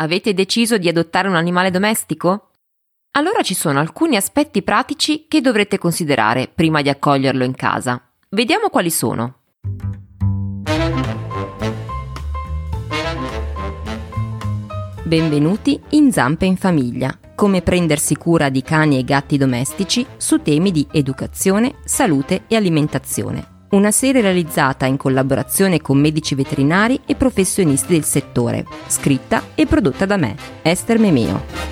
Avete deciso di adottare un animale domestico? Allora ci sono alcuni aspetti pratici che dovrete considerare prima di accoglierlo in casa. Vediamo quali sono. Benvenuti in Zampe in Famiglia, come prendersi cura di cani e gatti domestici su temi di educazione, salute e alimentazione una serie realizzata in collaborazione con medici veterinari e professionisti del settore, scritta e prodotta da me, Esther Memeo.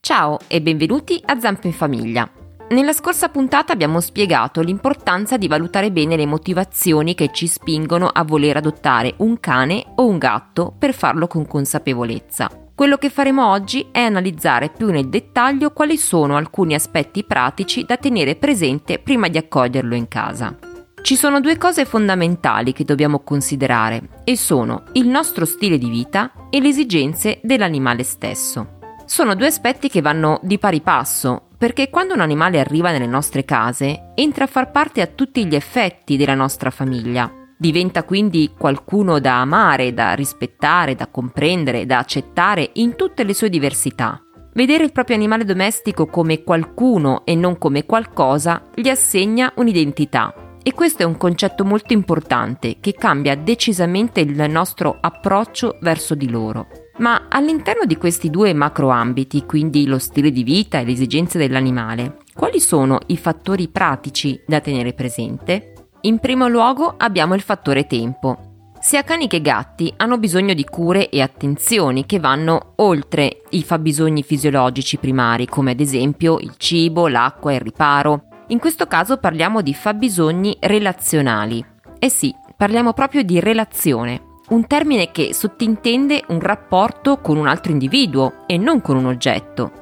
Ciao e benvenuti a Zampe in Famiglia. Nella scorsa puntata abbiamo spiegato l'importanza di valutare bene le motivazioni che ci spingono a voler adottare un cane o un gatto per farlo con consapevolezza. Quello che faremo oggi è analizzare più nel dettaglio quali sono alcuni aspetti pratici da tenere presente prima di accoglierlo in casa. Ci sono due cose fondamentali che dobbiamo considerare e sono il nostro stile di vita e le esigenze dell'animale stesso. Sono due aspetti che vanno di pari passo, perché quando un animale arriva nelle nostre case entra a far parte a tutti gli effetti della nostra famiglia Diventa quindi qualcuno da amare, da rispettare, da comprendere, da accettare in tutte le sue diversità. Vedere il proprio animale domestico come qualcuno e non come qualcosa gli assegna un'identità. E questo è un concetto molto importante che cambia decisamente il nostro approccio verso di loro. Ma all'interno di questi due macro ambiti, quindi lo stile di vita e le esigenze dell'animale, quali sono i fattori pratici da tenere presente? In primo luogo abbiamo il fattore tempo. Sia cani che gatti hanno bisogno di cure e attenzioni che vanno oltre i fabbisogni fisiologici primari, come ad esempio il cibo, l'acqua e il riparo. In questo caso parliamo di fabbisogni relazionali. Eh sì, parliamo proprio di relazione, un termine che sottintende un rapporto con un altro individuo e non con un oggetto.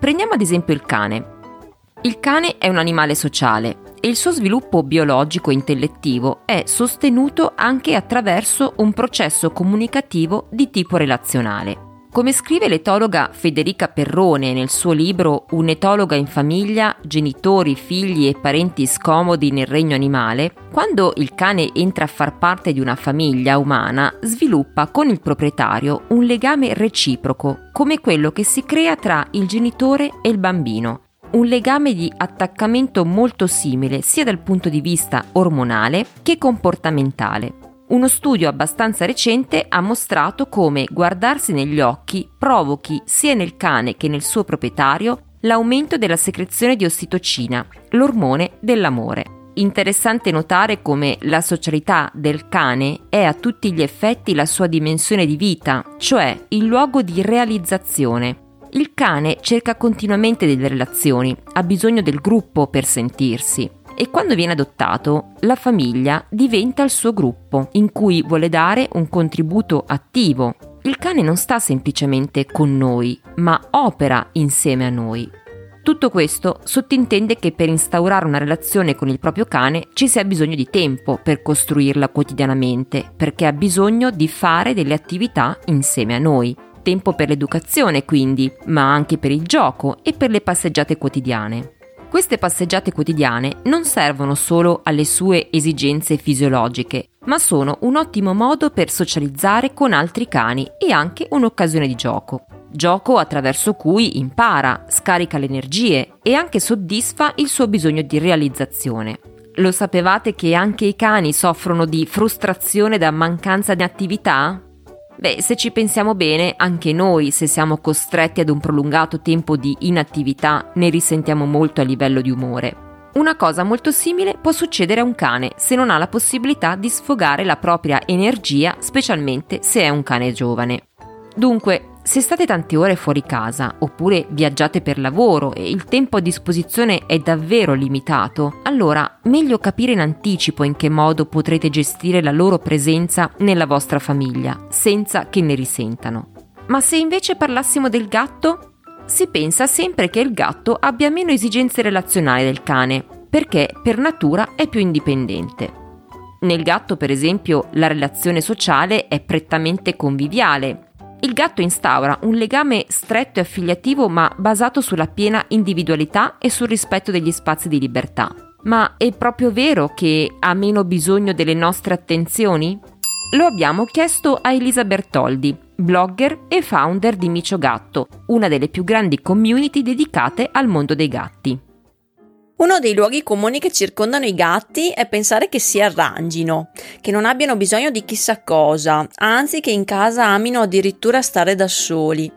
Prendiamo ad esempio il cane. Il cane è un animale sociale e il suo sviluppo biologico e intellettivo è sostenuto anche attraverso un processo comunicativo di tipo relazionale. Come scrive l'etologa Federica Perrone nel suo libro Un'etologa in famiglia, genitori, figli e parenti scomodi nel regno animale, quando il cane entra a far parte di una famiglia umana, sviluppa con il proprietario un legame reciproco, come quello che si crea tra il genitore e il bambino, un legame di attaccamento molto simile sia dal punto di vista ormonale che comportamentale. Uno studio abbastanza recente ha mostrato come guardarsi negli occhi provochi sia nel cane che nel suo proprietario l'aumento della secrezione di ossitocina, l'ormone dell'amore. Interessante notare come la socialità del cane è a tutti gli effetti la sua dimensione di vita, cioè il luogo di realizzazione, il cane cerca continuamente delle relazioni, ha bisogno del gruppo per sentirsi e quando viene adottato la famiglia diventa il suo gruppo in cui vuole dare un contributo attivo. Il cane non sta semplicemente con noi, ma opera insieme a noi. Tutto questo sottintende che per instaurare una relazione con il proprio cane ci sia bisogno di tempo per costruirla quotidianamente, perché ha bisogno di fare delle attività insieme a noi tempo per l'educazione quindi, ma anche per il gioco e per le passeggiate quotidiane. Queste passeggiate quotidiane non servono solo alle sue esigenze fisiologiche, ma sono un ottimo modo per socializzare con altri cani e anche un'occasione di gioco. Gioco attraverso cui impara, scarica le energie e anche soddisfa il suo bisogno di realizzazione. Lo sapevate che anche i cani soffrono di frustrazione da mancanza di attività? Beh, se ci pensiamo bene, anche noi, se siamo costretti ad un prolungato tempo di inattività, ne risentiamo molto a livello di umore. Una cosa molto simile può succedere a un cane se non ha la possibilità di sfogare la propria energia, specialmente se è un cane giovane. Dunque, se state tante ore fuori casa oppure viaggiate per lavoro e il tempo a disposizione è davvero limitato, allora meglio capire in anticipo in che modo potrete gestire la loro presenza nella vostra famiglia, senza che ne risentano. Ma se invece parlassimo del gatto? Si pensa sempre che il gatto abbia meno esigenze relazionali del cane, perché per natura è più indipendente. Nel gatto, per esempio, la relazione sociale è prettamente conviviale il gatto instaura un legame stretto e affiliativo ma basato sulla piena individualità e sul rispetto degli spazi di libertà. Ma è proprio vero che ha meno bisogno delle nostre attenzioni? Lo abbiamo chiesto a Elisa Bertoldi, blogger e founder di Micio Gatto, una delle più grandi community dedicate al mondo dei gatti. Uno dei luoghi comuni che circondano i gatti è pensare che si arrangino, che non abbiano bisogno di chissà cosa, anzi che in casa amino addirittura stare da soli.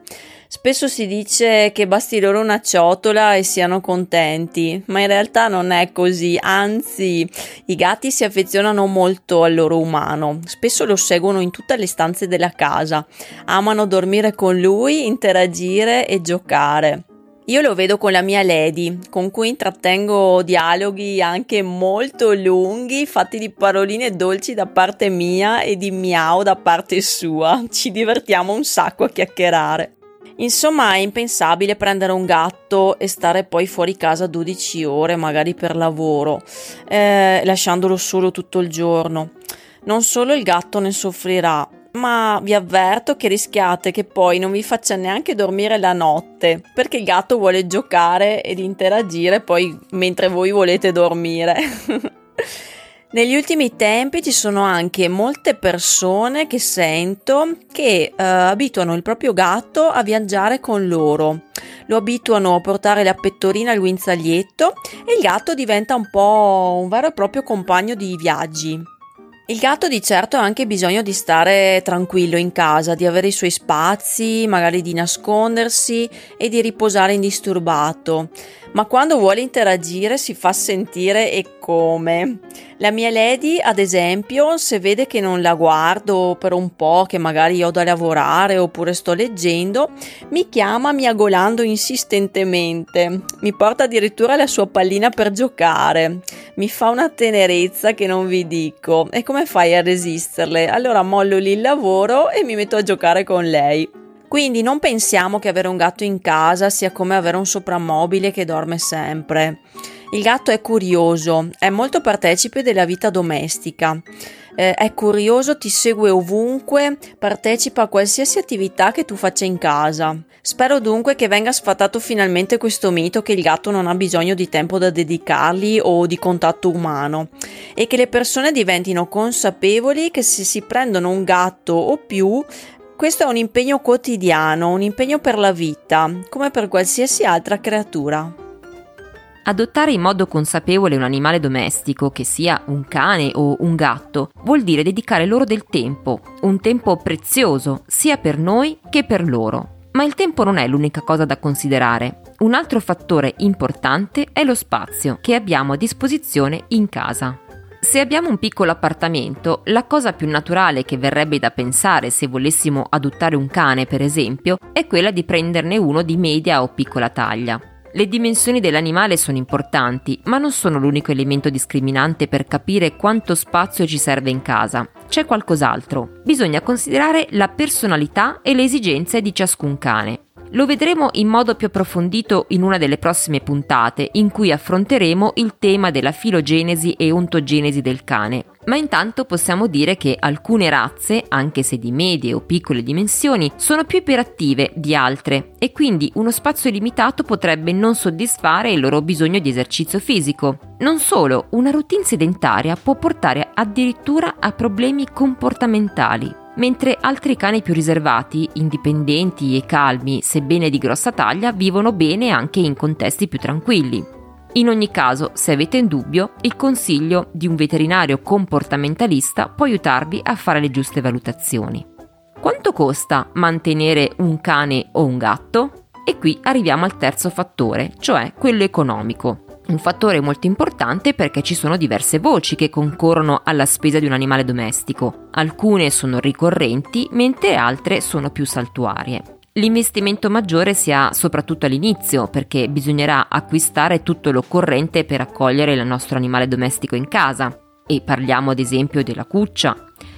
Spesso si dice che basti loro una ciotola e siano contenti, ma in realtà non è così, anzi i gatti si affezionano molto al loro umano, spesso lo seguono in tutte le stanze della casa, amano dormire con lui, interagire e giocare. Io lo vedo con la mia Lady, con cui intrattengo dialoghi anche molto lunghi, fatti di paroline dolci da parte mia e di miau da parte sua. Ci divertiamo un sacco a chiacchierare. Insomma, è impensabile prendere un gatto e stare poi fuori casa 12 ore, magari per lavoro, eh, lasciandolo solo tutto il giorno. Non solo il gatto ne soffrirà, ma vi avverto che rischiate che poi non vi faccia neanche dormire la notte, perché il gatto vuole giocare ed interagire poi mentre voi volete dormire. Negli ultimi tempi ci sono anche molte persone che sento che eh, abituano il proprio gatto a viaggiare con loro. Lo abituano a portare la pettorina al guinzaglietto e il gatto diventa un po' un vero e proprio compagno di viaggi. Il gatto di certo ha anche bisogno di stare tranquillo in casa, di avere i suoi spazi, magari di nascondersi e di riposare indisturbato ma quando vuole interagire si fa sentire e come. La mia lady, ad esempio, se vede che non la guardo per un po', che magari ho da lavorare oppure sto leggendo, mi chiama miagolando insistentemente. Mi porta addirittura la sua pallina per giocare. Mi fa una tenerezza che non vi dico. E come fai a resisterle? Allora mollo lì il lavoro e mi metto a giocare con lei. Quindi non pensiamo che avere un gatto in casa sia come avere un soprammobile che dorme sempre. Il gatto è curioso, è molto partecipe della vita domestica. Eh, è curioso, ti segue ovunque, partecipa a qualsiasi attività che tu faccia in casa. Spero dunque che venga sfatato finalmente questo mito che il gatto non ha bisogno di tempo da dedicargli o di contatto umano e che le persone diventino consapevoli che se si prendono un gatto o più questo è un impegno quotidiano, un impegno per la vita, come per qualsiasi altra creatura. Adottare in modo consapevole un animale domestico, che sia un cane o un gatto, vuol dire dedicare loro del tempo, un tempo prezioso sia per noi che per loro. Ma il tempo non è l'unica cosa da considerare. Un altro fattore importante è lo spazio che abbiamo a disposizione in casa. Se abbiamo un piccolo appartamento, la cosa più naturale che verrebbe da pensare se volessimo adottare un cane, per esempio, è quella di prenderne uno di media o piccola taglia. Le dimensioni dell'animale sono importanti, ma non sono l'unico elemento discriminante per capire quanto spazio ci serve in casa. C'è qualcos'altro. Bisogna considerare la personalità e le esigenze di ciascun cane. Lo vedremo in modo più approfondito in una delle prossime puntate, in cui affronteremo il tema della filogenesi e ontogenesi del cane. Ma intanto possiamo dire che alcune razze, anche se di medie o piccole dimensioni, sono più iperattive di altre e quindi uno spazio limitato potrebbe non soddisfare il loro bisogno di esercizio fisico. Non solo, una routine sedentaria può portare addirittura a problemi comportamentali mentre altri cani più riservati, indipendenti e calmi, sebbene di grossa taglia, vivono bene anche in contesti più tranquilli. In ogni caso, se avete in dubbio, il consiglio di un veterinario comportamentalista può aiutarvi a fare le giuste valutazioni. Quanto costa mantenere un cane o un gatto? E qui arriviamo al terzo fattore, cioè quello economico. Un fattore molto importante perché ci sono diverse voci che concorrono alla spesa di un animale domestico. Alcune sono ricorrenti, mentre altre sono più saltuarie. L'investimento maggiore si ha soprattutto all'inizio, perché bisognerà acquistare tutto l'occorrente per accogliere il nostro animale domestico in casa. E parliamo ad esempio della cuccia,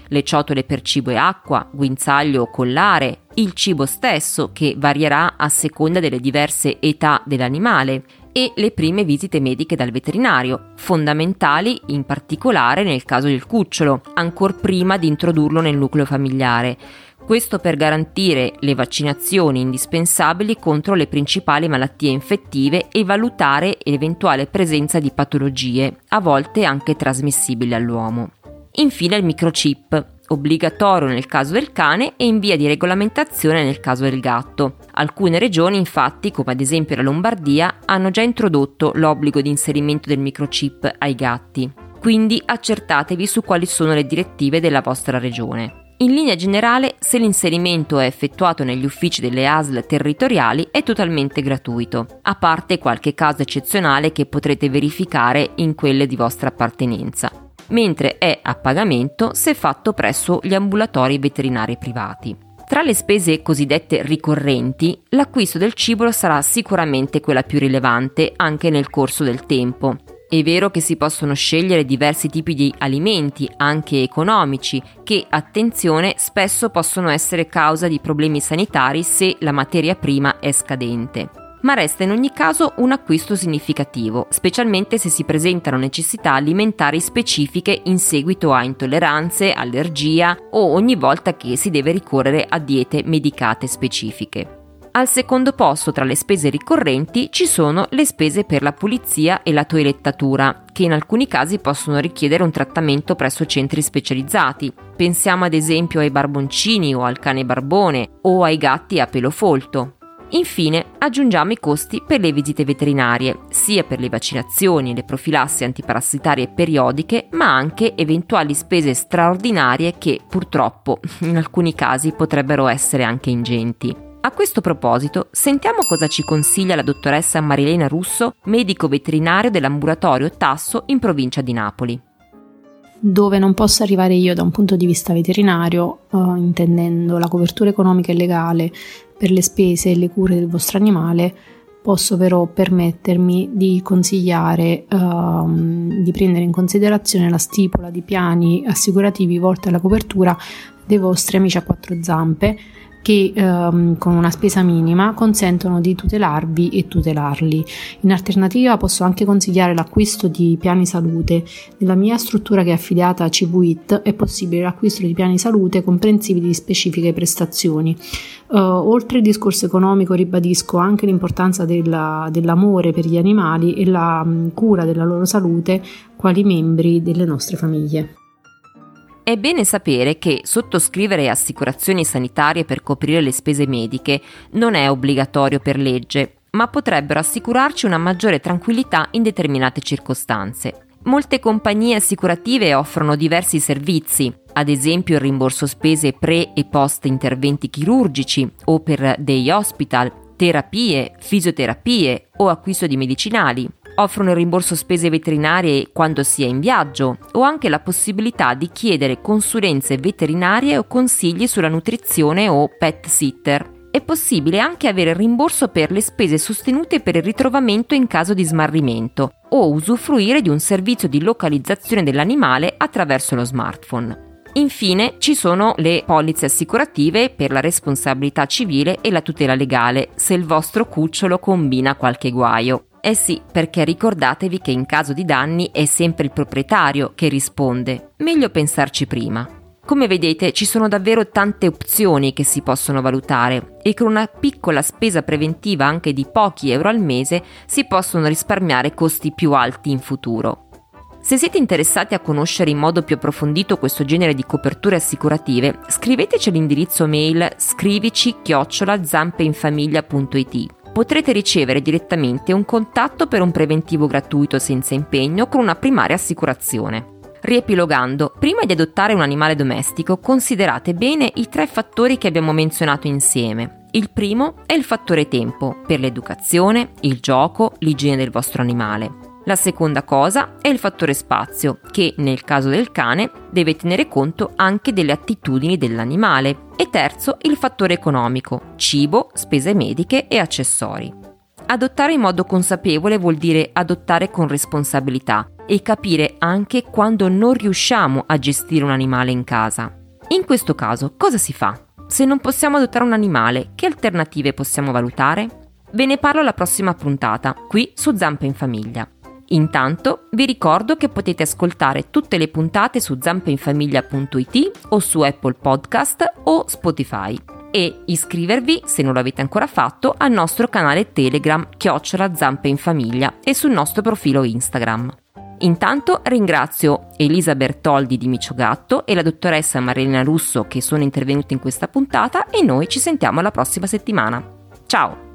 le ciotole per cibo e acqua, guinzaglio o collare, il cibo stesso che varierà a seconda delle diverse età dell'animale, e le prime visite mediche dal veterinario, fondamentali in particolare nel caso del cucciolo, ancor prima di introdurlo nel nucleo familiare. Questo per garantire le vaccinazioni indispensabili contro le principali malattie infettive e valutare l'eventuale presenza di patologie, a volte anche trasmissibili all'uomo. Infine il microchip, obbligatorio nel caso del cane e in via di regolamentazione nel caso del gatto. Alcune regioni infatti, come ad esempio la Lombardia, hanno già introdotto l'obbligo di inserimento del microchip ai gatti. Quindi accertatevi su quali sono le direttive della vostra regione. In linea generale, se l'inserimento è effettuato negli uffici delle ASL territoriali è totalmente gratuito, a parte qualche caso eccezionale che potrete verificare in quelle di vostra appartenenza, mentre è a pagamento se fatto presso gli ambulatori veterinari privati. Tra le spese cosiddette ricorrenti, l'acquisto del cibo sarà sicuramente quella più rilevante anche nel corso del tempo, è vero che si possono scegliere diversi tipi di alimenti, anche economici, che, attenzione, spesso possono essere causa di problemi sanitari se la materia prima è scadente. Ma resta in ogni caso un acquisto significativo, specialmente se si presentano necessità alimentari specifiche in seguito a intolleranze, allergia o ogni volta che si deve ricorrere a diete medicate specifiche. Al secondo posto tra le spese ricorrenti ci sono le spese per la pulizia e la toilettatura, che in alcuni casi possono richiedere un trattamento presso centri specializzati. Pensiamo ad esempio ai barboncini o al cane barbone o ai gatti a pelo folto. Infine aggiungiamo i costi per le visite veterinarie, sia per le vaccinazioni e le profilassi antiparassitarie periodiche, ma anche eventuali spese straordinarie che purtroppo in alcuni casi potrebbero essere anche ingenti. A questo proposito, sentiamo cosa ci consiglia la dottoressa Marilena Russo, medico veterinario dell'ambulatorio Tasso in provincia di Napoli. Dove non posso arrivare io da un punto di vista veterinario, eh, intendendo la copertura economica e legale per le spese e le cure del vostro animale, posso però permettermi di consigliare ehm, di prendere in considerazione la stipula di piani assicurativi volti alla copertura dei vostri amici a quattro zampe che ehm, con una spesa minima consentono di tutelarvi e tutelarli. In alternativa posso anche consigliare l'acquisto di piani salute. Nella mia struttura che è affiliata a CVIT è possibile l'acquisto di piani salute comprensivi di specifiche prestazioni. Uh, oltre il discorso economico ribadisco anche l'importanza della, dell'amore per gli animali e la um, cura della loro salute quali membri delle nostre famiglie. È bene sapere che sottoscrivere assicurazioni sanitarie per coprire le spese mediche non è obbligatorio per legge, ma potrebbero assicurarci una maggiore tranquillità in determinate circostanze. Molte compagnie assicurative offrono diversi servizi, ad esempio il rimborso spese pre e post interventi chirurgici o per day hospital, terapie, fisioterapie o acquisto di medicinali, offrono il rimborso spese veterinarie quando si è in viaggio o anche la possibilità di chiedere consulenze veterinarie o consigli sulla nutrizione o pet sitter. È possibile anche avere il rimborso per le spese sostenute per il ritrovamento in caso di smarrimento o usufruire di un servizio di localizzazione dell'animale attraverso lo smartphone. Infine ci sono le polizze assicurative per la responsabilità civile e la tutela legale se il vostro cucciolo combina qualche guaio. Eh sì, perché ricordatevi che in caso di danni è sempre il proprietario che risponde. Meglio pensarci prima. Come vedete ci sono davvero tante opzioni che si possono valutare e con una piccola spesa preventiva anche di pochi euro al mese si possono risparmiare costi più alti in futuro. Se siete interessati a conoscere in modo più approfondito questo genere di coperture assicurative, scriveteci all'indirizzo mail scrivici-zampeinfamiglia.it potrete ricevere direttamente un contatto per un preventivo gratuito senza impegno con una primaria assicurazione. Riepilogando, prima di adottare un animale domestico considerate bene i tre fattori che abbiamo menzionato insieme. Il primo è il fattore tempo, per l'educazione, il gioco, l'igiene del vostro animale. La seconda cosa è il fattore spazio, che nel caso del cane deve tenere conto anche delle attitudini dell'animale. E terzo, il fattore economico, cibo, spese mediche e accessori. Adottare in modo consapevole vuol dire adottare con responsabilità e capire anche quando non riusciamo a gestire un animale in casa. In questo caso, cosa si fa? Se non possiamo adottare un animale, che alternative possiamo valutare? Ve ne parlo alla prossima puntata, qui su Zampe in Famiglia. Intanto vi ricordo che potete ascoltare tutte le puntate su zampeinfamiglia.it o su Apple Podcast o Spotify e iscrivervi, se non l'avete ancora fatto, al nostro canale Telegram Chiocciola Zampe in Famiglia e sul nostro profilo Instagram. Intanto ringrazio Elisa Bertoldi di Micio Gatto e la dottoressa Marilena Russo che sono intervenute in questa puntata e noi ci sentiamo la prossima settimana. Ciao!